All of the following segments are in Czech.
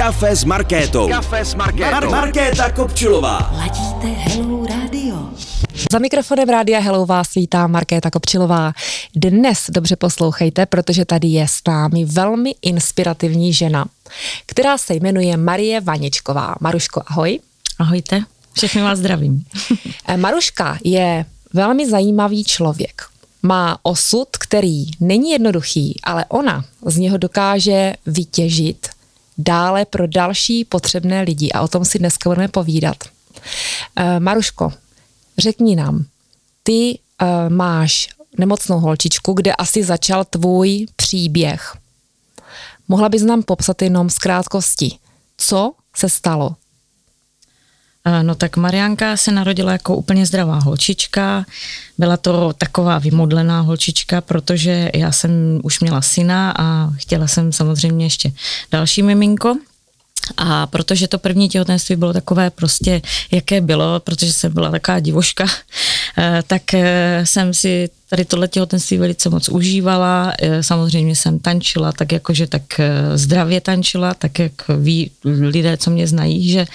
Kafe s Markétou. Kafe s Markétou. Mar- Markéta Kopčilová. Ladíte Hello Radio. Za mikrofonem Rádia Hello vás vítá Markéta Kopčilová. Dnes dobře poslouchejte, protože tady je s námi velmi inspirativní žena, která se jmenuje Marie Vaničková. Maruško, ahoj. Ahojte, všechny vás zdravím. Eh, Maruška je velmi zajímavý člověk. Má osud, který není jednoduchý, ale ona z něho dokáže vytěžit dále pro další potřebné lidi a o tom si dneska budeme povídat. Eh, Maruško, řekni nám, ty uh, máš nemocnou holčičku, kde asi začal tvůj příběh. Mohla bys nám popsat jenom z krátkosti, co se stalo? No tak Marianka se narodila jako úplně zdravá holčička. Byla to taková vymodlená holčička, protože já jsem už měla syna a chtěla jsem samozřejmě ještě další miminko. A protože to první těhotenství bylo takové prostě, jaké bylo, protože jsem byla taková divoška, eh, tak eh, jsem si tady tohle těhotenství velice moc užívala. Eh, samozřejmě jsem tančila, tak jakože tak zdravě tančila, tak jak ví lidé, co mě znají, že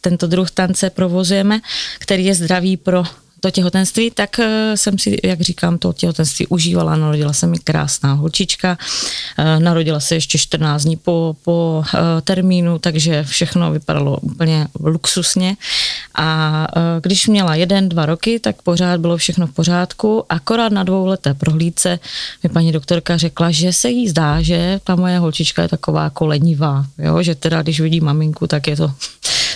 tento druh tance provozujeme, který je zdravý pro to těhotenství, tak eh, jsem si, jak říkám, to těhotenství užívala. Narodila se mi krásná holčička, eh, narodila se ještě 14 dní po, po eh, termínu, takže všechno vypadalo úplně luxusně. A když měla jeden, dva roky, tak pořád bylo všechno v pořádku. Akorát na dvouleté prohlídce mi paní doktorka řekla, že se jí zdá, že ta moje holčička je taková kolenivá, jo? že teda když vidí maminku, tak je to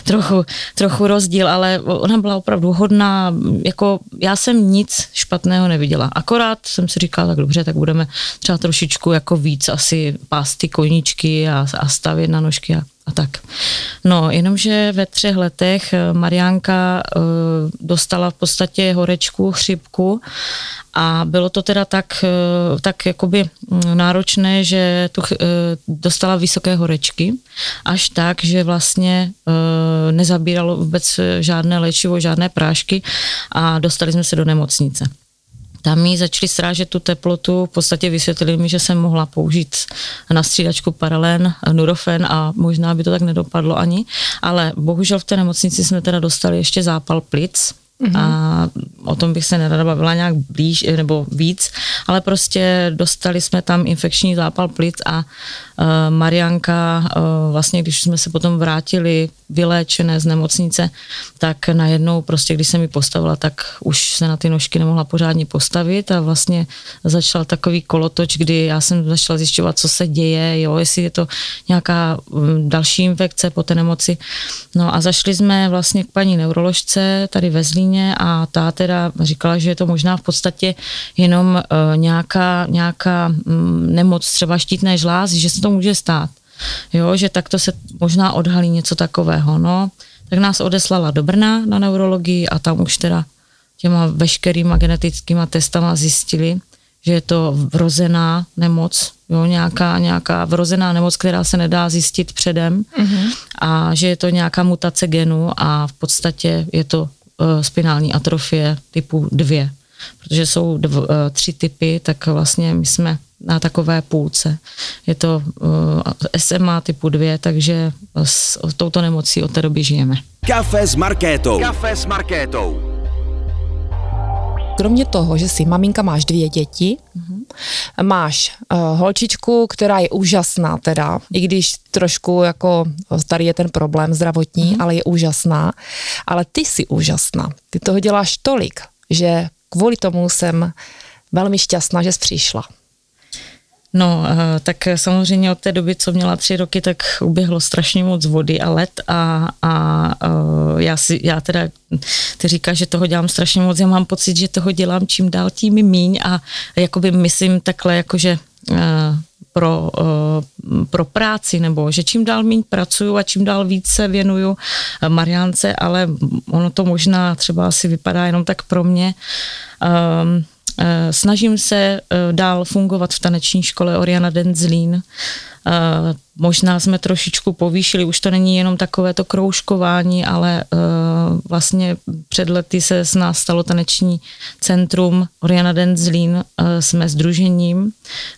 trochu, trochu rozdíl, ale ona byla opravdu hodná, jako já jsem nic špatného neviděla. Akorát jsem si říkala, tak dobře, tak budeme třeba trošičku jako víc asi pásty koníčky a, a stavět na nožky a a tak. No, jenomže ve třech letech eh, Mariánka uh, dostala v podstatě horečku, chřipku. A bylo to teda tak, uh, tak jakoby mm, náročné, že tu uh, dostala vysoké horečky, až tak, že vlastně nezabíralo vůbec žádné léčivo, žádné prášky. A dostali jsme se do nemocnice tam mi začali srážet tu teplotu, v podstatě vysvětlili mi, že jsem mohla použít na střídačku paralén, nurofen a možná by to tak nedopadlo ani, ale bohužel v té nemocnici jsme teda dostali ještě zápal plic, Mm-hmm. A o tom bych se nerada bavila nějak blíž nebo víc, ale prostě dostali jsme tam infekční zápal plic a uh, Marianka, uh, vlastně když jsme se potom vrátili vyléčené z nemocnice, tak najednou prostě, když se mi postavila, tak už se na ty nožky nemohla pořádně postavit a vlastně začal takový kolotoč, kdy já jsem začala zjišťovat, co se děje, jo, jestli je to nějaká um, další infekce po té nemoci. No a zašli jsme vlastně k paní neuroložce tady ve Zlíně a ta teda říkala, že je to možná v podstatě jenom uh, nějaká, nějaká um, nemoc třeba štítné žlázy, že se to může stát jo, že takto se možná odhalí něco takového, no. Tak nás odeslala do Brna na neurologii a tam už teda těma veškerýma genetickýma testama zjistili, že je to vrozená nemoc, jo, nějaká, nějaká vrozená nemoc, která se nedá zjistit předem mm-hmm. a že je to nějaká mutace genu a v podstatě je to spinální atrofie typu 2. Protože jsou dv, uh, tři typy, tak vlastně my jsme na takové půlce. Je to uh, SMA typu 2, takže s touto nemocí od té doby žijeme. Kafe s Markétou. Kafe s Markétou. Kromě toho, že si maminka máš dvě děti, mm-hmm. Máš uh, holčičku, která je úžasná teda, i když trošku jako tady je ten problém zdravotní, mm-hmm. ale je úžasná, ale ty jsi úžasná. Ty toho děláš tolik, že kvůli tomu jsem velmi šťastná, že jsi přišla. No, eh, tak samozřejmě od té doby, co měla tři roky, tak uběhlo strašně moc vody a let a, a eh, já, si, já teda, ty říkáš, že toho dělám strašně moc, já mám pocit, že toho dělám čím dál tím míň a jakoby myslím takhle, jakože eh, pro, pro práci, nebo že čím dál méně pracuju a čím dál víc se věnuju Mariánce, ale ono to možná třeba asi vypadá jenom tak pro mě. Um, snažím se eh, dál fungovat v taneční škole Oriana Denzlín. Eh, možná jsme trošičku povýšili, už to není jenom takové to kroužkování, ale vlastně před lety se s nás stalo taneční centrum Oriana Denzlín, jsme združením,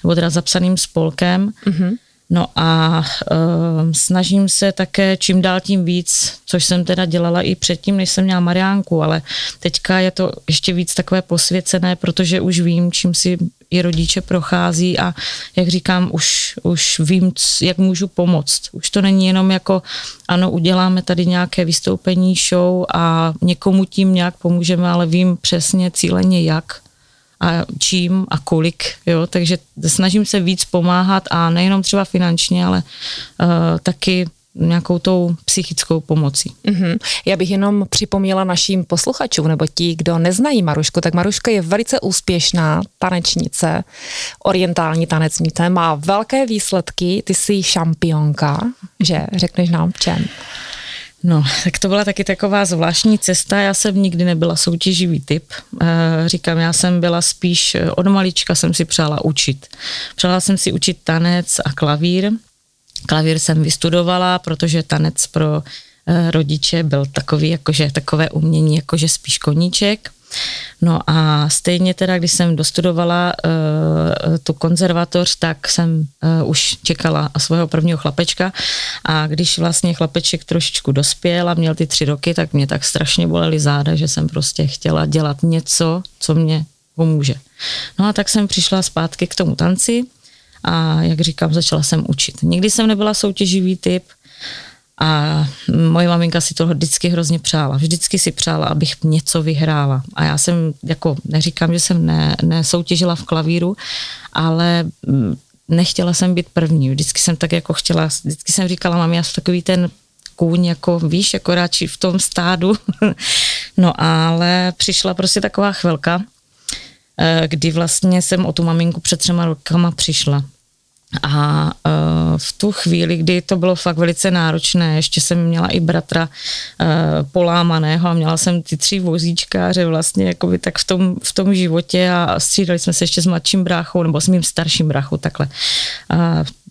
nebo teda zapsaným spolkem. Mm-hmm No a uh, snažím se také čím dál tím víc, což jsem teda dělala i předtím, než jsem měla Mariánku, ale teďka je to ještě víc takové posvěcené, protože už vím, čím si i rodiče prochází a jak říkám, už, už vím, jak můžu pomoct. Už to není jenom jako, ano, uděláme tady nějaké vystoupení, show a někomu tím nějak pomůžeme, ale vím přesně cíleně jak a čím a kolik, jo, takže snažím se víc pomáhat a nejenom třeba finančně, ale uh, taky nějakou tou psychickou pomocí. Mm-hmm. Já bych jenom připomněla našim posluchačům, nebo ti, kdo neznají Marušku, tak Maruška je velice úspěšná tanečnice, orientální tanecnice, má velké výsledky, ty jsi šampionka, že řekneš nám v čem? No, tak to byla taky taková zvláštní cesta. Já jsem nikdy nebyla soutěživý typ. Eh, říkám, já jsem byla spíš eh, od malička jsem si přála učit. Přála jsem si učit tanec a klavír. Klavír jsem vystudovala, protože tanec pro eh, rodiče byl takový, jakože takové umění, jakože spíš koníček. No a stejně teda, když jsem dostudovala uh, tu konzervatoř, tak jsem uh, už čekala svého prvního chlapečka a když vlastně chlapeček trošičku dospěl a měl ty tři roky, tak mě tak strašně bolely záda, že jsem prostě chtěla dělat něco, co mě pomůže. No a tak jsem přišla zpátky k tomu tanci a jak říkám, začala jsem učit. Nikdy jsem nebyla soutěživý typ, a moje maminka si toho vždycky hrozně přála. Vždycky si přála, abych něco vyhrála. A já jsem, jako neříkám, že jsem ne, nesoutěžila v klavíru, ale mm, nechtěla jsem být první. Vždycky jsem tak jako chtěla, vždycky jsem říkala, mám já jsem takový ten kůň, jako víš, jako radši v tom stádu. no ale přišla prostě taková chvilka, eh, kdy vlastně jsem o tu maminku před třema rokama přišla. A uh, v tu chvíli, kdy to bylo fakt velice náročné, ještě jsem měla i bratra uh, polámaného a měla jsem ty tři vozíčkáře vlastně jakoby tak v tom, v tom životě a střídali jsme se ještě s mladším bráchou nebo s mým starším bráchou takhle. Uh,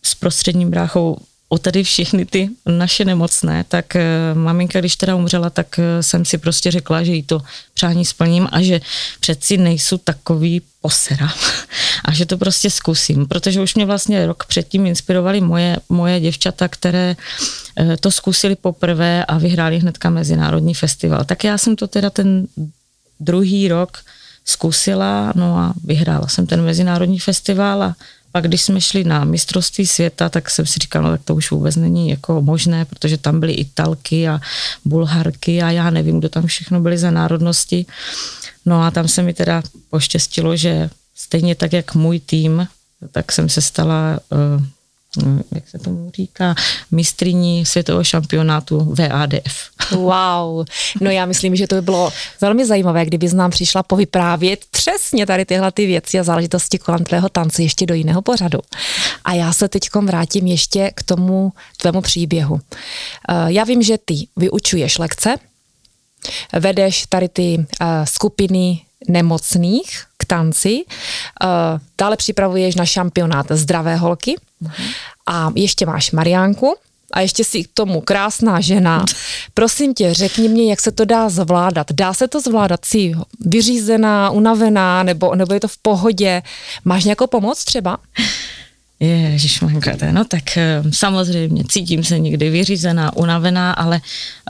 s prostředním bráchou o tady všechny ty naše nemocné, tak uh, maminka, když teda umřela, tak uh, jsem si prostě řekla, že jí to přání splním a že přeci nejsou takový posera a že to prostě zkusím, protože už mě vlastně rok předtím inspirovali moje, moje děvčata, které uh, to zkusili poprvé a vyhráli hnedka mezinárodní festival. Tak já jsem to teda ten druhý rok zkusila, no a vyhrála jsem ten mezinárodní festival a pak když jsme šli na mistrovství světa, tak jsem si říkala, no tak to už vůbec není jako možné, protože tam byly Italky a Bulharky a já nevím, kdo tam všechno byli za národnosti. No a tam se mi teda poštěstilo, že stejně tak, jak můj tým, tak jsem se stala uh, jak se tomu říká, mistriní světového šampionátu VADF. Wow, no já myslím, že to by bylo velmi zajímavé, kdyby nám přišla povyprávět přesně tady tyhle ty věci a záležitosti kolem tvého tance ještě do jiného pořadu. A já se teď vrátím ještě k tomu tvému příběhu. Eh, já vím, že ty vyučuješ lekce, vedeš tady ty eh, skupiny nemocných k tanci, eh, dále připravuješ na šampionát zdravé holky a ještě máš Mariánku, a ještě si k tomu krásná žena. Prosím tě, řekni mě, jak se to dá zvládat. Dá se to zvládat? Jsi vyřízená, unavená, nebo, nebo je to v pohodě? Máš nějakou pomoc třeba? Ježišmanka, no tak eh, samozřejmě cítím se někdy vyřízená, unavená, ale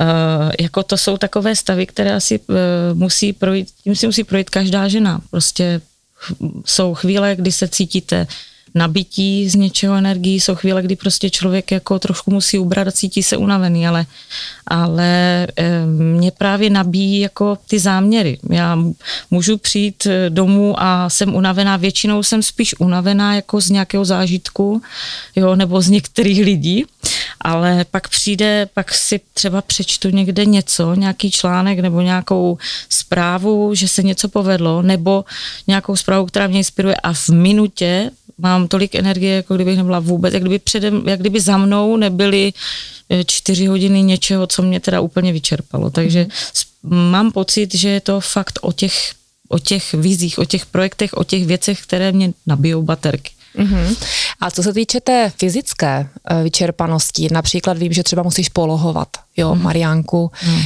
uh, jako to jsou takové stavy, které asi uh, musí projít, tím si musí projít každá žena. Prostě jsou chvíle, kdy se cítíte nabití z něčeho energii, jsou chvíle, kdy prostě člověk jako trošku musí ubrat a cítí se unavený, ale, ale eh, mě právě nabíjí jako ty záměry. Já můžu přijít eh, domů a jsem unavená, většinou jsem spíš unavená jako z nějakého zážitku, jo, nebo z některých lidí, ale pak přijde, pak si třeba přečtu někde něco, nějaký článek nebo nějakou zprávu, že se něco povedlo, nebo nějakou zprávu, která mě inspiruje a v minutě mám tolik energie, jako kdybych nebyla vůbec, jak kdyby, předem, jak kdyby za mnou nebyly eh, čtyři hodiny něčeho, co mě teda úplně vyčerpalo. Takže mm. mám pocit, že je to fakt o těch, o těch vizích, o těch projektech, o těch věcech, které mě nabijou baterky. Mm-hmm. A co se týče té fyzické uh, vyčerpanosti, například vím, že třeba musíš polohovat, jo. Mariánku. Mm. Uh,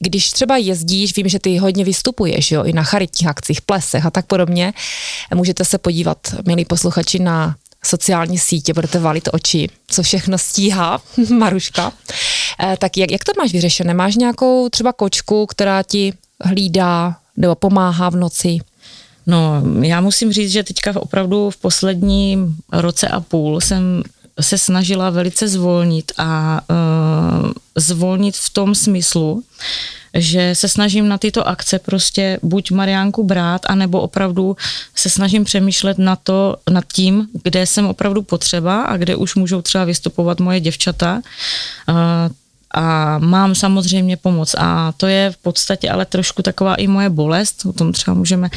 když třeba jezdíš, vím, že ty hodně vystupuješ, jo, i na charitních akcích, plesech a tak podobně, můžete se podívat, milí posluchači, na sociální sítě, budete valit oči, co všechno stíhá Maruška. Eh, tak jak, jak to máš vyřešené? Máš nějakou třeba kočku, která ti hlídá nebo pomáhá v noci? No, já musím říct, že teďka opravdu v posledním roce a půl jsem se snažila velice zvolnit a uh, zvolnit v tom smyslu, že se snažím na tyto akce prostě buď Mariánku brát, anebo opravdu se snažím přemýšlet na to, nad tím, kde jsem opravdu potřeba a kde už můžou třeba vystupovat moje děvčata. Uh, a mám samozřejmě pomoc a to je v podstatě ale trošku taková i moje bolest, o tom třeba můžeme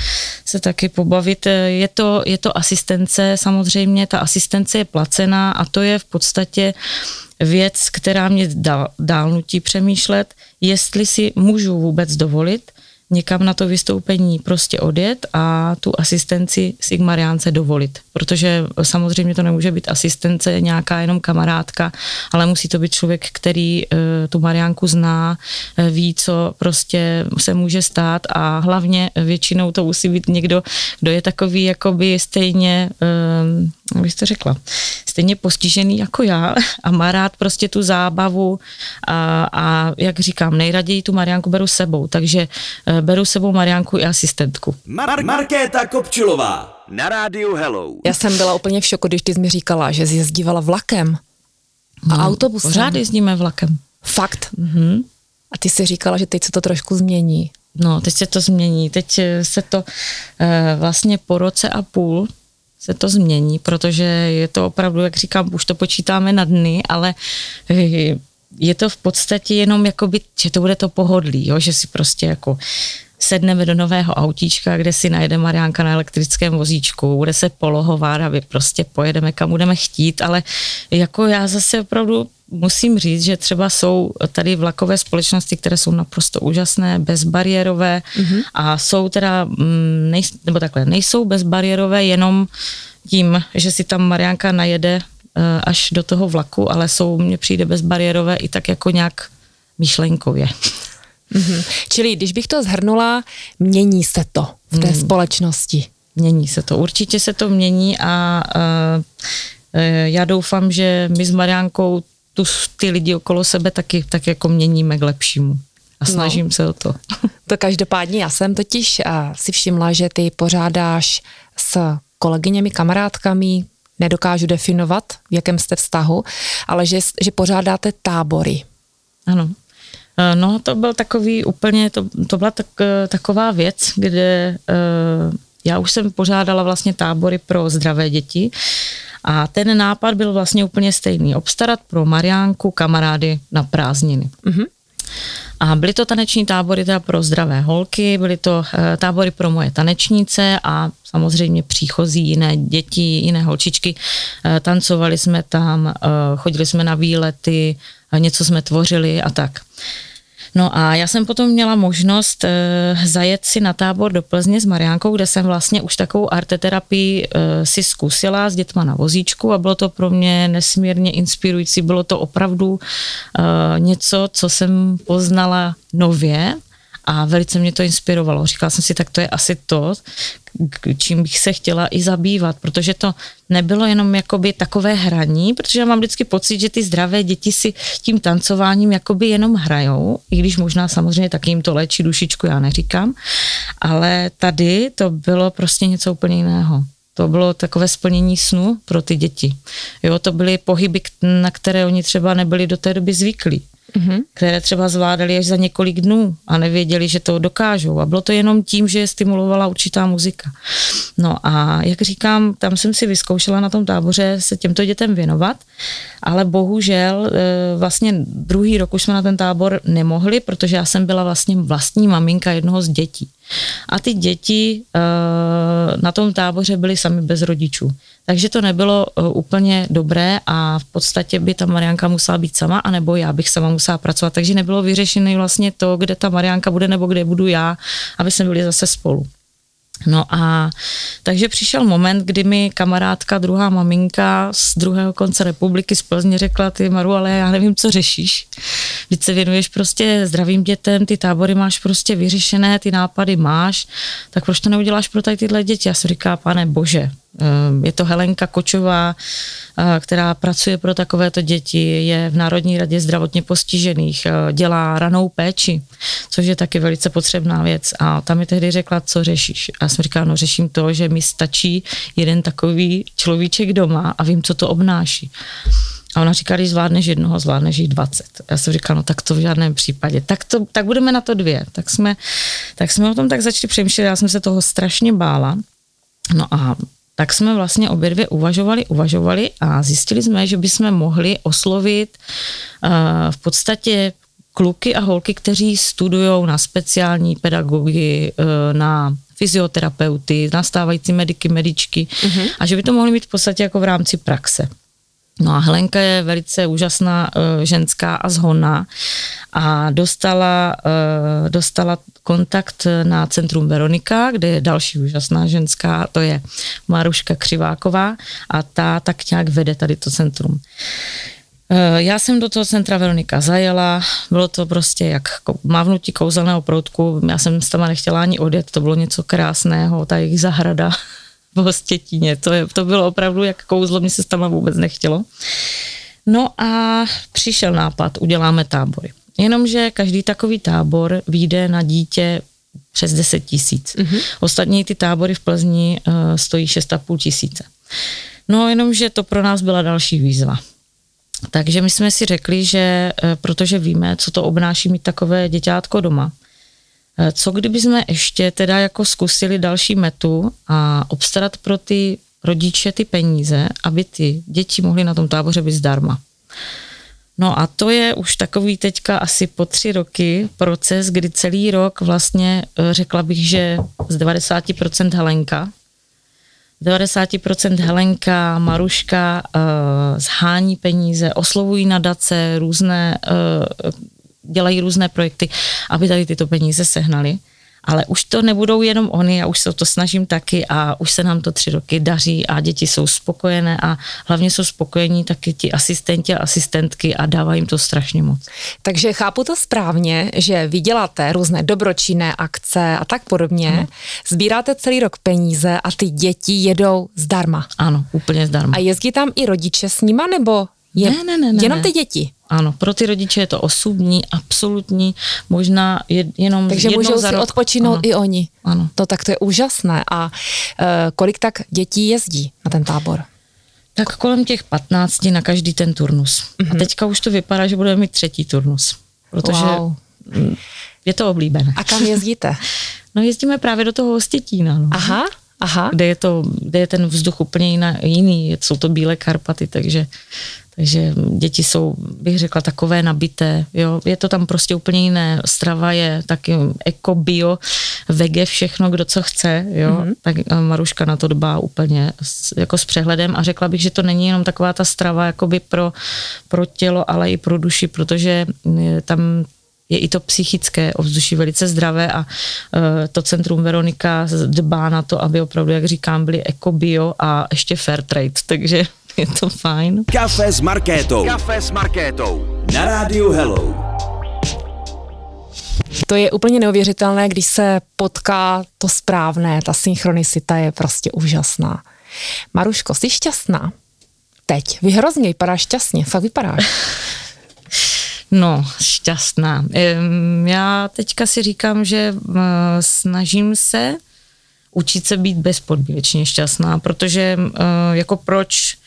se taky pobavit. Je to, je to asistence, samozřejmě ta asistence je placená a to je v podstatě věc, která mě dál, dál nutí přemýšlet, jestli si můžu vůbec dovolit někam na to vystoupení prostě odjet a tu asistenci Sigmariánce dovolit. Protože samozřejmě to nemůže být asistence nějaká jenom kamarádka, ale musí to být člověk, který uh, tu Mariánku zná, uh, ví, co prostě se může stát a hlavně většinou to musí být někdo, kdo je takový jakoby stejně, uh, jak jste řekla, stejně postižený jako já a má rád prostě tu zábavu a, a jak říkám, nejraději tu Mariánku beru sebou, takže beru sebou Mariánku i asistentku. Mar- Markéta Kopčilová na rádiu Hello. Já jsem byla úplně v šoku, když ty jsi mi říkala, že jsi jezdívala vlakem a No, autobusem. Pořád jezdíme vlakem. Fakt. Mhm. A ty jsi říkala, že teď se to trošku změní. No, teď se to změní. Teď eh, se to eh, vlastně po roce a půl se to změní, protože je to opravdu, jak říkám, už to počítáme na dny, ale eh, je to v podstatě jenom jakoby, že to bude to pohodlí, jo? že si prostě jako sedneme do nového autíčka, kde si najde Mariánka na elektrickém vozíčku, bude se polohovat a my prostě pojedeme kam budeme chtít, ale jako já zase opravdu musím říct, že třeba jsou tady vlakové společnosti, které jsou naprosto úžasné, bezbariérové mm-hmm. a jsou teda, mm, nej, nebo takhle, nejsou bezbariérové jenom tím, že si tam Mariánka najede eh, až do toho vlaku, ale jsou, mně přijde bezbariérové i tak jako nějak myšlenkově. Mhm. Čili když bych to zhrnula, mění se to v té Hmm. společnosti. Mění se to, určitě se to mění a uh, já doufám, že my s Mariánkou tu, ty lidi okolo sebe taky tak jako měníme k lepšímu. A snažím no. se o to. To každopádně já jsem totiž a, si všimla, že ty pořádáš s kolegyněmi, kamarádkami, nedokážu definovat, v jakém jste vztahu, ale že, že pořádáte tábory. Ano. Eh, No to byl takový úplně, to, to byla tak, eh, taková věc, kde uh, já už jsem pořádala vlastně tábory pro zdravé děti a ten nápad byl vlastně úplně stejný. Obstarat pro Mariánku kamarády na prázdniny. Mhm. A byly to taneční tábory teda pro zdravé holky, byly to uh, tábory pro moje tanečnice a samozřejmě příchozí jiné děti, jiné holčičky. Uh, tancovali jsme tam, uh, chodili jsme na výlety, něco jsme tvořili a tak. No a já jsem potom měla možnost e, zajet si na tábor do Plzně s Mariánkou, kde jsem vlastně už takovou arteterapii e, si zkusila s dětma na vozíčku a bylo to pro mě nesmírně inspirující. Bylo to opravdu e, něco, co jsem poznala nově a velice mě to inspirovalo. Říkala jsem si, tak to je asi to, čím bych se chtěla i zabývat, protože to nebylo jenom jakoby takové hraní, protože já mám vždycky pocit, že ty zdravé děti si tím tancováním jakoby jenom hrajou, i když možná samozřejmě taky jim to léčí dušičku, já neříkám, ale tady to bylo prostě něco úplně jiného. To bylo takové splnění snu pro ty děti. Jo, to byly pohyby, na které oni třeba nebyli do té doby zvyklí Mhm. které třeba zvládali až za několik dnů a nevěděli, že to dokážou. A bylo to jenom tím, že je stimulovala určitá muzika. No a jak říkám, tam jsem si vyzkoušela na tom táboře se těmto dětem věnovat, ale bohužel eh, vlastně druhý rok už jsme na ten tábor nemohli, protože já jsem byla vlastně vlastní maminka jednoho z dětí. A ty děti eh, na tom táboře byly sami bez rodičů. Takže to nebylo eh, úplně dobré a v podstatě by ta Mariánka musela být sama, anebo já bych sama musela pracovat. Takže nebylo vyřešené vlastně to, kde ta Mariánka bude nebo kde budu já, aby jsme byli zase spolu. No a takže přišel moment, kdy mi kamarádka, druhá maminka z druhého konce republiky z Plzně řekla, ty Maru, ale já nevím, co řešíš. Vždyť se věnuješ prostě zdravým dětem, ty tábory máš prostě vyřešené, ty nápady máš, tak proč to neuděláš pro tady tyhle děti? Já si říká, pane bože, Je to Helenka Kočová, která pracuje pro takovéto děti, je v Národní radě zdravotně postižených, dělá ranou péči, což je taky velice potřebná věc. A tam mi tehdy řekla, co řešíš. A já jsem říkala, no řeším to, že mi stačí jeden takový človíček doma a vím, co to obnáší. A ona říká, když zvládneš jednoho, zvládneš jich 20. Já jsem říkala, no tak to v žádném případě. Tak, to, tak budeme na to dvě. Tak jsme, tak jsme o tom tak začali přemýšlet, já jsem se toho strašně bála. No a tak jsme vlastně obě dvě uvažovali, uvažovali a zjistili jsme, že bychom mohli oslovit uh, v podstatě kluky a holky, kteří studují na speciální pedagogy, uh, na fyzioterapeuty, nastávající mediky, medičky uh-huh. a že by to mohli mít v podstatě jako v rámci praxe. No a Helenka je velice úžasná uh, ženská a zhonná a dostala, uh, dostala kontakt na Centrum Veronika, kde je další úžasná ženská, to je Maruška Křiváková a ta tak nějak vede tady to centrum. Eh, já jsem do toho centra Veronika zajela, bylo to prostě jak mávnutí kouzelného proutku, já jsem s tam nechtěla ani odjet, to bylo něco krásného, ta jejich zahrada v Hostětíně. To, je, to bylo opravdu jak kouzlo, mě se tam vůbec nechtělo. No a přišel nápad, uděláme tábory. Jenomže každý takový tábor vyjde na dítě přes 10 tisíc. Mm-hmm. Ostatní ty tábory v Plzni uh, stojí 6,5 tisíce. No jenomže to pro nás byla další výzva. Takže my jsme si řekli, že uh, protože víme, co to obnáší mít takové děťátko doma, Eh, co kdyby jsme ještě teda jako zkusili další metu a obstarat pro ty rodiče ty peníze, aby ty děti mohly na tom táboře být zdarma. No a to je už takový teďka asi po tři roky proces, kdy celý rok vlastně eh, řekla bych, že z 90% Helenka, 90% Helenka, Maruška uh, zhání peníze, oslovují nadace, různé uh, dělají různé projekty, aby tady tyto peníze sehnali. Ale už to nebudou jenom oni, já už se o to snažím taky a už se nám to tři roky daří a děti jsou spokojené a hlavně jsou spokojení taky ti asistenti a asistentky a dává jim to strašně moc. Takže chápu to správně, že vy děláte různé dobročinné akce a tak podobně, ano. sbíráte celý rok peníze a ty děti jedou zdarma. Ano, úplně zdarma. A jezdí tam i rodiče s nima nebo je ne, ne, ne, ne, jenom ty děti? Ano, pro ty rodiče je to osobní, absolutní, možná jenom Takže můžou za si rok. odpočinout ano. i oni. Ano. To tak to je úžasné. A uh, kolik tak dětí jezdí na ten tábor? Tak kolem těch 15 na každý ten turnus. Mm-hmm. A Mhm. teďka už to vypadá, že budeme mít třetí turnus. Protože Wow. je to oblíbené. A kam jezdíte? No jezdíme právě do toho Hostětína, no. Aha, aha. kde je, to, kde je ten vzduch úplně jiná, jiný, jsou to bílé Karpaty, takže, takže děti jsou, bych řekla, takové nabité, jo, je to tam prostě úplně jiné, strava je taky eko, bio, vege, všechno, kdo co chce, jo, mm-hmm. tak eh, Maruška na to dbá úplně s, jako s přehledem. A řekla bych, že to není jenom taková ta strava jakoby pro, pro tělo, ale i pro duši, protože eh, tam je i to psychické ovzduší velice zdravé a uh, to Centrum Veronika dbá na to, aby opravdu, jak říkám, byly ekobio a ještě fair trade, takže je to fajn. Kafe s Markétou. Kafe s Markétou. Na rádiu Hello. To je úplně neuvěřitelné, když se potká to správné, ta synchronicita je prostě úžasná. Maruško, jsi šťastná? Teď. Vy hrozně vypadáš šťastně, fakt vypadáš. No, šťastná. Já teďka si říkám, že eh, snažím se učit se být bezpodmínečně šťastná, protože eh, jako proč,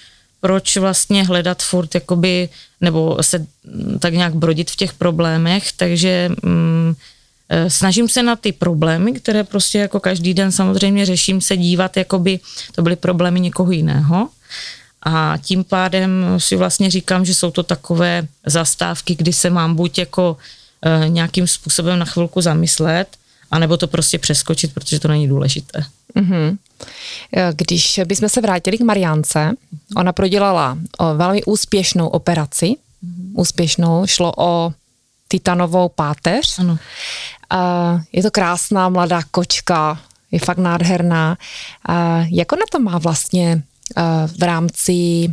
proč vlastně hledat furt jakoby, nebo se mm, tak nějak brodit v těch problémech, takže mm, eh, snažím se na ty problémy, které prostě jako každý den samozřejmě řeším, se dívat, jakoby to byly problémy někoho jiného. A tím pádem si vlastně říkám, že jsou to takové zastávky, kdy se mám buď jako e, nějakým způsobem na chvilku zamyslet, anebo to prostě přeskočit, protože to není důležité. Mhm. Když bychom se vrátili k Mariance, ona prodělala o, velmi úspěšnou operaci. Úspěšnou, šlo o titanovou páteř. Ano. A je to krásná mladá kočka, je fakt nádherná. Jak ona to má vlastně v rámci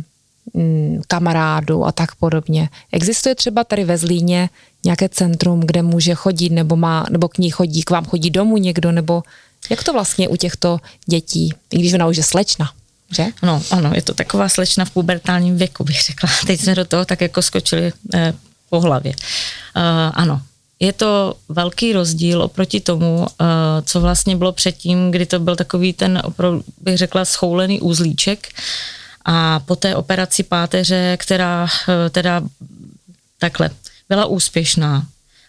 mm, kamarádu a tak podobně? Existuje třeba tady ve Zlíně nějaké centrum, kde může chodit, nebo, má, nebo k ní chodí, k vám chodí domů někdo, nebo jak to vlastně u těchto dětí, i když ona už je slečna? že? No, ano, je to taková slečna v pubertálním věku, bych řekla. Teď jsme do toho tak jako skočili eh, po hlavě. Uh, ano, je to velký rozdíl oproti tomu, uh, co vlastně bylo předtím, kdy to byl takový ten, opravdu, bych řekla, schoulený úzlíček. A po té operaci páteře, která uh, teda takhle byla úspěšná,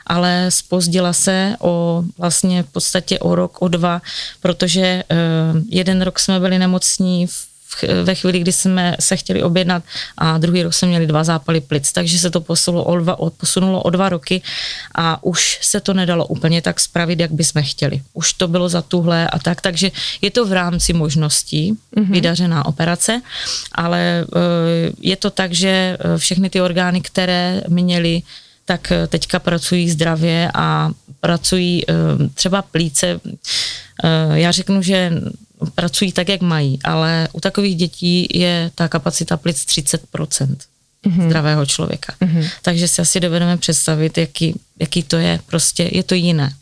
ale spozdila se o vlastně v podstatě o rok, o dva, protože uh, jeden rok jsme byli nemocní v ve chvíli, kdy jsme se chtěli objednat a druhý rok jsme měli dva zápaly plic, takže se to posunulo o dva, posunulo o dva roky a už se to nedalo úplně tak spravit, jak bychom chtěli. Už to bylo za tuhle a tak, takže je to v rámci možností mm-hmm. vydařená operace, ale e, je to tak, že e, všechny ty orgány, které měly tak e, teďka pracují zdravě a pracují třeba plíce. Já řeknu, že pracují tak, jak mají, ale u takových dětí je ta kapacita plic 30% mm-hmm. zdravého člověka. Mm-hmm. Takže si asi dovedeme představit, jaký, jaký to je, prostě je to jiné.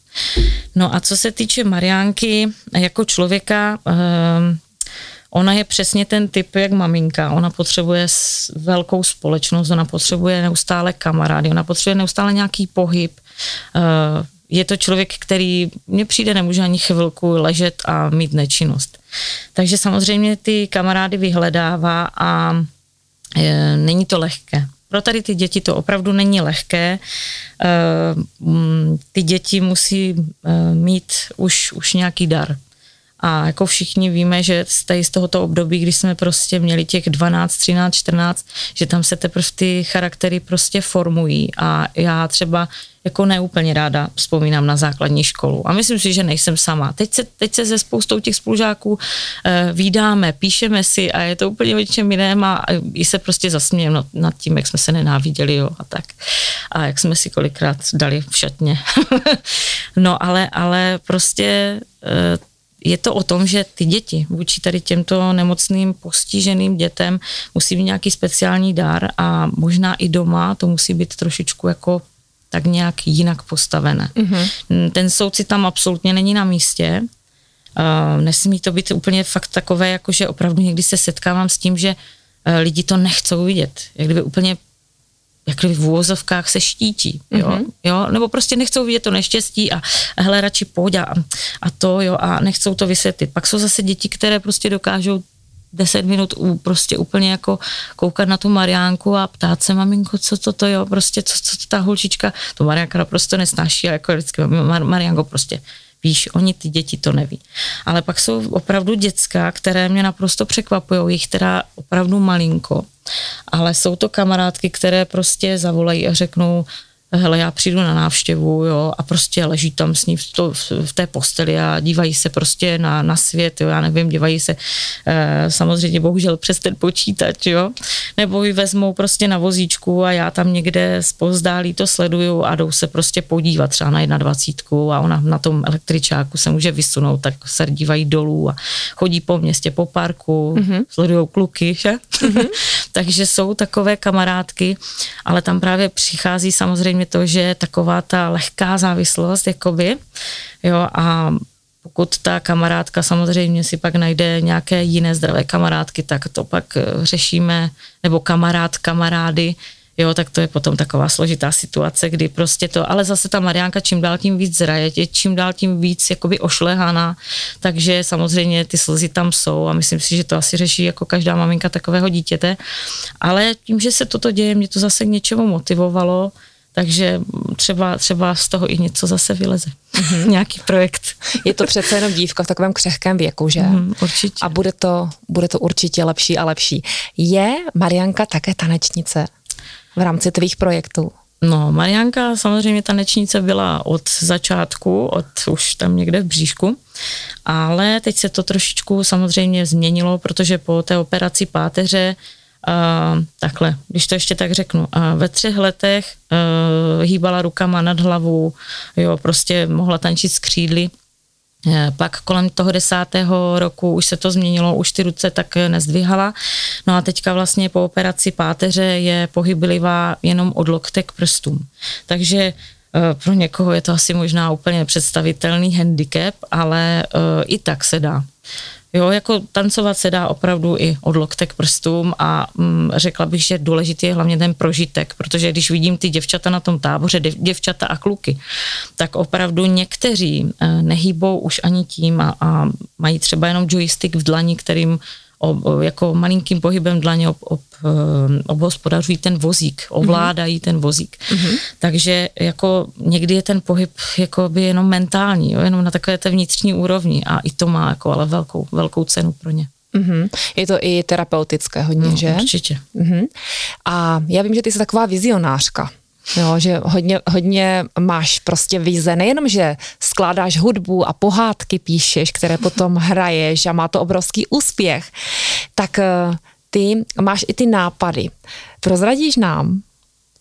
No a co se týče Mariánky jako člověka, eh, ona je přesně ten typ, jak maminka. Ona potřebuje velkou společnost, ona potřebuje neustále kamarády, ona potřebuje neustále nějaký pohyb, eh, je to člověk, který mně přijde, nemůže ani chvilku ležet a mít nečinnost. Takže samozřejmě ty kamarády vyhledává a e, není to lehké. Pro tady ty děti to opravdu není lehké. E, ty děti musí mít už, už nějaký dar. A jako všichni víme, že z, z tohoto období, kdy jsme prostě měli těch 12, 13, 14, že tam se teprve ty charaktery prostě formují. A já třeba jako neúplně ráda vzpomínám na základní školu. A myslím si, že nejsem sama. Teď se, teď se se spoustou těch spolužáků e, výdáme, píšeme si a je to úplně o čem jiném a i se prostě zasmějeme nad, nad tím, jak jsme se nenáviděli jo, a tak. A jak jsme si kolikrát dali v šatně. no ale, ale prostě e, je to o tom, že ty děti vůči tady těmto nemocným postiženým dětem musí mít nějaký speciální dár a možná i doma to musí být trošičku jako tak nějak jinak postavené. Mm-hmm. Ten soucit tam absolutně není na místě. Uh, nesmí to být úplně fakt takové, jako že opravdu někdy se setkávám s tím, že uh, lidi to nechcou vidět. Jak kdyby úplně jak kdyby v úvozovkách se štítí, jo, mm-hmm. jo, nebo prostě nechcou vidět to neštěstí a, a hele, radši pojď a, a to, jo, a nechcou to vysvětlit. Pak jsou zase děti, které prostě dokážou deset minut u, prostě úplně jako koukat na tu Mariánku a ptát se, maminko, co to, to jo, prostě, co, co to ta holčička, to Mariánka prostě nesnáší jako vždycky, Mar, Mariánko prostě, víš, oni ty děti to neví. Ale pak jsou opravdu dětská, které mě naprosto překvapují, jich teda opravdu malinko, ale jsou to kamarádky, které prostě zavolají a řeknou, hele, já přijdu na návštěvu, jo, a prostě leží tam s ní v, to, v té posteli a dívají se prostě na, na svět, jo, já nevím, dívají se e, samozřejmě bohužel přes ten počítač, jo, nebo ji vezmou prostě na vozíčku a já tam někde zpozdálí to sleduju a jdou se prostě podívat třeba na 21 a ona na tom električáku se může vysunout, tak se dívají dolů a chodí po městě, po parku, mm-hmm. sledují kluky, že? Mm-hmm. Takže jsou takové kamarádky, ale tam právě přichází samozřejmě to, že je taková ta lehká závislost, jakoby, jo, a pokud ta kamarádka samozřejmě si pak najde nějaké jiné zdravé kamarádky, tak to pak eh, řešíme, nebo kamarád, kamarády, jo, tak to je potom taková složitá situace, kdy prostě to, ale zase ta Mariánka čím dál tím víc zraje, je čím dál tím víc jakoby ošlehaná, takže samozřejmě ty slzy tam jsou a myslím si, že to asi řeší jako každá maminka takového dítěte, ale tím, že se toto děje, mě to zase k něčemu motivovalo, takže třeba, třeba z toho i něco zase vyleze. Mm-hmm. Nějaký projekt. Je to přece jenom dívka v takovém křehkém věku, že? Mm, určitě. A bude to, bude to určitě lepší a lepší. Je Marianka také tanečnice v rámci tvých projektů? No, Marianka samozřejmě tanečnice byla od začátku, od už tam někde v bříšku, ale teď se to trošičku samozřejmě změnilo, protože po té operaci páteře Uh, takhle, když to ještě tak řeknu, uh, ve třech letech uh, hýbala rukama nad hlavou, jo, prostě mohla tančit s křídly, pak kolem toho desátého roku už se to změnilo, už ty ruce tak nezdvihala. No a teďka vlastně po operaci páteře je pohyblivá jenom od lokte k prstům. Takže pro někoho je to asi možná úplně nepředstavitelný handicap, ale i tak se dá. Jo, jako tancovat se dá opravdu i od lokte k prstům a mm, řekla bych, že důležitý je hlavně ten prožitek, protože když vidím ty děvčata na tom táboře, děvčata a kluky, tak opravdu někteří eh, nehýbou už ani tím a, a mají třeba jenom joystick v dlani, kterým ob, jako malinkým pohybem dlaně ob, ob, eh, obhospodařují ten vozík, ovládají mm-hmm. ten vozík. Mm-hmm. Takže jako někdy je ten pohyb jako by jenom mentální, jo, jenom na takové té vnitřní úrovni a i to má jako ale velkou, velkou cenu pro ně. Mm-hmm. Je to i terapeutické hodně, no, že? Určitě. Mm-hmm. A já vím, že ty jsi taková vizionářka. Jo, že hodně, hodně máš prostě vize, nejenom, že skládáš hudbu a pohádky píšeš, které potom hraješ a má to obrovský úspěch, tak eh, ty máš i ty nápady. Prozradíš nám,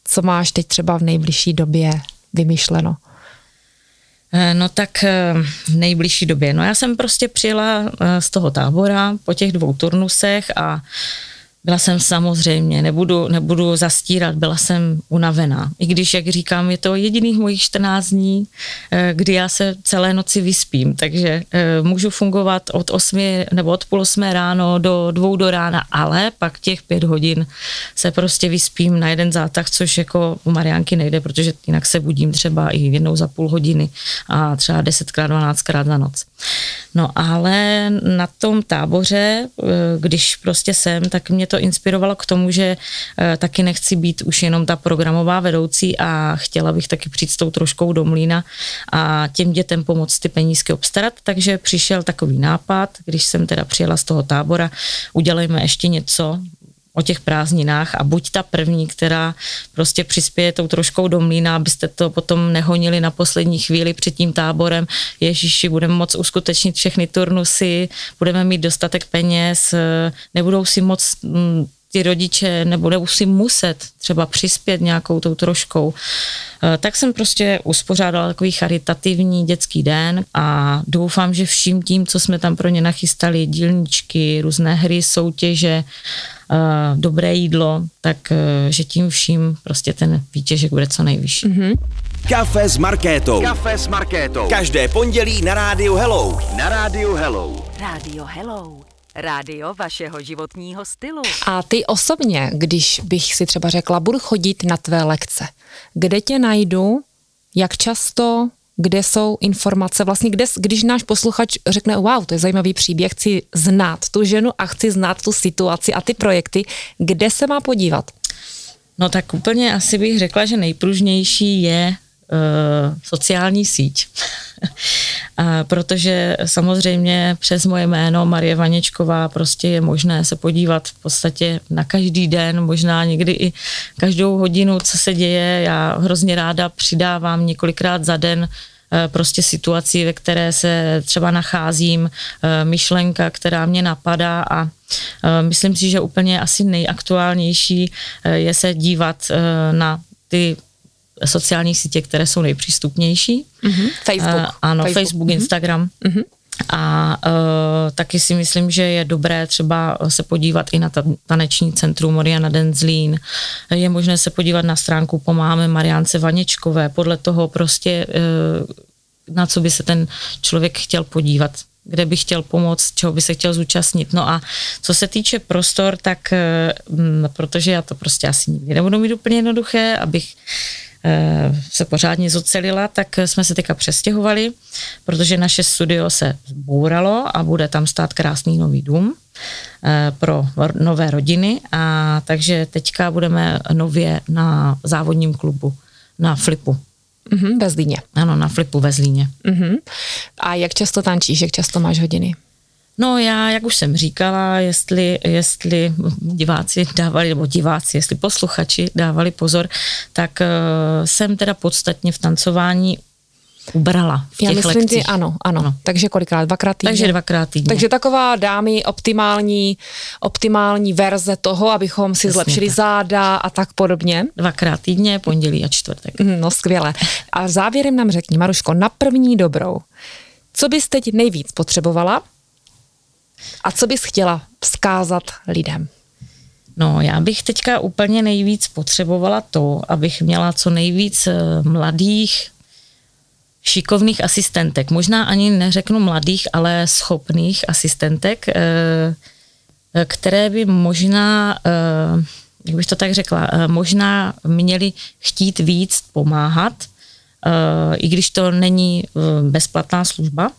co máš teď třeba v nejbližší době vymyšleno? Eh, no tak eh, v nejbližší době. No já jsem prostě přijela z toho tábora po těch dvou turnusech a byla jsem samozřejmě, nebudu, nebudu zastírat, byla jsem unavená. I když, jak říkám, je to jediných mojich 14 dní, eh, kdy já se celé noci vyspím, takže eh, můžu fungovat od 8 nebo od půl 8 ráno do dvou do rána, ale pak těch pět hodin se prostě vyspím na jeden zátah, což jako u Mariánky nejde, protože jinak se budím třeba i jednou za půl hodiny a třeba 10krát, 12krát za noc. No ale na tom táboře, eh, když prostě jsem, tak mě to inspirovalo k tomu, že eh, taky nechci být už jenom ta programová vedoucí a chtěla bych taky přijít s tou troškou do mlína a těm dětem pomoct ty penízky obstarat, takže přišel takový nápad, když jsem teda přijela z toho tábora, udělejme ještě něco, o těch prázdninách a buď ta první, která prostě přispěje tou troškou do mlína, abyste to potom nehonili na poslední chvíli před tím táborem. Ježíši, budeme moc uskutečnit všechny turnusy, budeme mít dostatek peněz, nebudou si moc mm, ty rodiče nebudou si muset třeba přispět nějakou tou troškou. Eh, tak jsem prostě uspořádala takový charitativní dětský den a doufám, že vším tím, co jsme tam pro ně nachystali, dílničky, různé hry, soutěže, dobré jídlo, tak eh, že tím vším prostě ten výtěžek bude co nejvyšší. Mm-hmm. Kafe s Markétou. Kafe s Markétou. Každé pondělí na rádiu Hello. Na rádiu Hello. Rádio Hello. Rádio vašeho životního stylu. A ty osobně, když bych si třeba řekla, budu chodit na tvé lekce, kde tě najdu, jak často, kde jsou informace, vlastně kde, když náš posluchač řekne, wow, to je zajímavý příběh, chci znát tu ženu a chci znát tu situaci a ty projekty, kde se má podívat? No tak úplně asi bych řekla, že nejpružnější je sociální síť. A protože samozřejmě přes moje jméno Marie Vaněčková prostě je možné se podívat v podstatě na každý den, možná někdy i každou hodinu, co se děje. Já hrozně ráda přidávám několikrát za den eh, prostě situaci, ve které se třeba nacházím, eh, myšlenka, která mě napadá a eh, myslím si, že úplně asi nejaktuálnější je se dívat na ty sociální sítě, které jsou nejpřístupnější. Mm-hmm. Facebook. Uh, ano, Facebook, Facebook mm-hmm. Instagram. Mm-hmm. A uh, taky si myslím, že je dobré třeba se podívat i na ta, taneční centrum Mariana Denzlín. Je možné se podívat na stránku Pomáháme Mariánce Vaněčkové. Podle toho prostě, uh, na co by se ten člověk chtěl podívat kde by chtěl pomoct, čeho by se chtěl zúčastnit. No a co se týče prostor, tak m, protože já to prostě asi nikdy nebudu mít úplně jednoduché, abych Eh, se pořádně zocelila, tak jsme se teďka přestěhovali, protože naše studio se zbouralo a bude tam stát krásný nový dům eh, pro nové rodiny a takže teďka budeme nově na závodním klubu, na Flipu. Mm-hmm, ve Zlíně. Ano, na Flipu ve Zlíně. Mm-hmm. A jak často tančíš, jak často máš hodiny? No já, jak už jsem říkala, jestli, jestli diváci dávali, nebo diváci, jestli posluchači dávali pozor, tak uh, jsem teda podstatně v tancování ubrala v těch Já myslím, lekcích. Ty, ano, ano, ano. Takže kolikrát? Dvakrát týdně? Takže dvakrát týdně. Takže taková dámy optimální, optimální verze toho, abychom si Jasně zlepšili tak. záda a tak podobně. Dvakrát týdně, pondělí a čtvrtek. No skvěle. A závěrem nám řekni, Maruško, na první dobrou, co bys teď nejvíc potřebovala, a co bys chtěla vzkázat lidem? No, já bych teďka úplně nejvíc potřebovala to, abych měla co nejvíc eh, mladých šikovných asistentek. Možná ani neřeknu mladých, ale schopných asistentek, které by možná, jak bych to tak řekla, možná měli chtít víc pomáhat, i když to není bezplatná služba,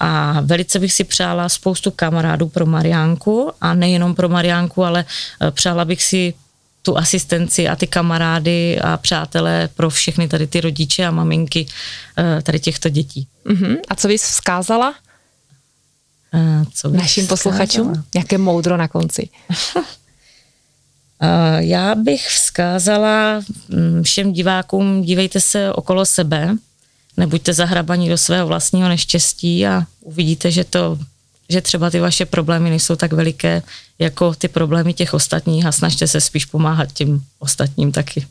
a velice bych si přála spoustu kamarádů pro Mariánku a nejenom pro Mariánku, ale e, přála bych si tu asistenci a ty kamarády a přátelé pro všechny tady ty rodiče a maminky e, tady těchto dětí. Uh-huh. A co bys vzkázala? Uh, co bych Našim posluchačům? Jaké moudro na konci? Já bych vzkázala mm, všem divákům, dívejte se okolo sebe, nebuďte zahrabaní do svého vlastního neštěstí a uvidíte, že to že třeba ty vaše problémy nejsou tak veliké jako ty problémy těch ostatních a snažte se spíš pomáhat těm ostatním taky.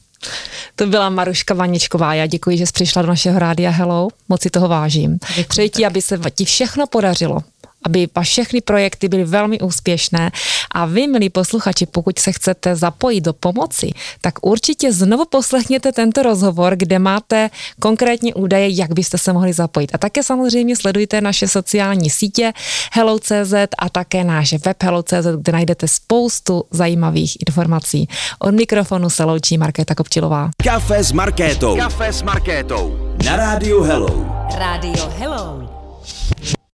To byla Maruška Vaničková. Já děkuji, že jsi přišla do našeho rádia Hello. Moc si toho vážím. Děkuji, Přeji ti, aby se ti všechno podařilo aby všechny projekty byly velmi úspěšné. A vy, milí posluchači, pokud se chcete zapojit do pomoci, tak určitě znovu poslechněte tento rozhovor, kde máte konkrétně údaje, jak byste se mohli zapojit. A také samozřejmě sledujte naše sociální sítě Hello.cz a také náš web Hello.cz, kde najdete spoustu zajímavých informací. Od mikrofonu se loučí Markéta Kopčilová. Kafe s Markétou. Kafe s Markétou. Na rádiu Hello. Rádio Hello.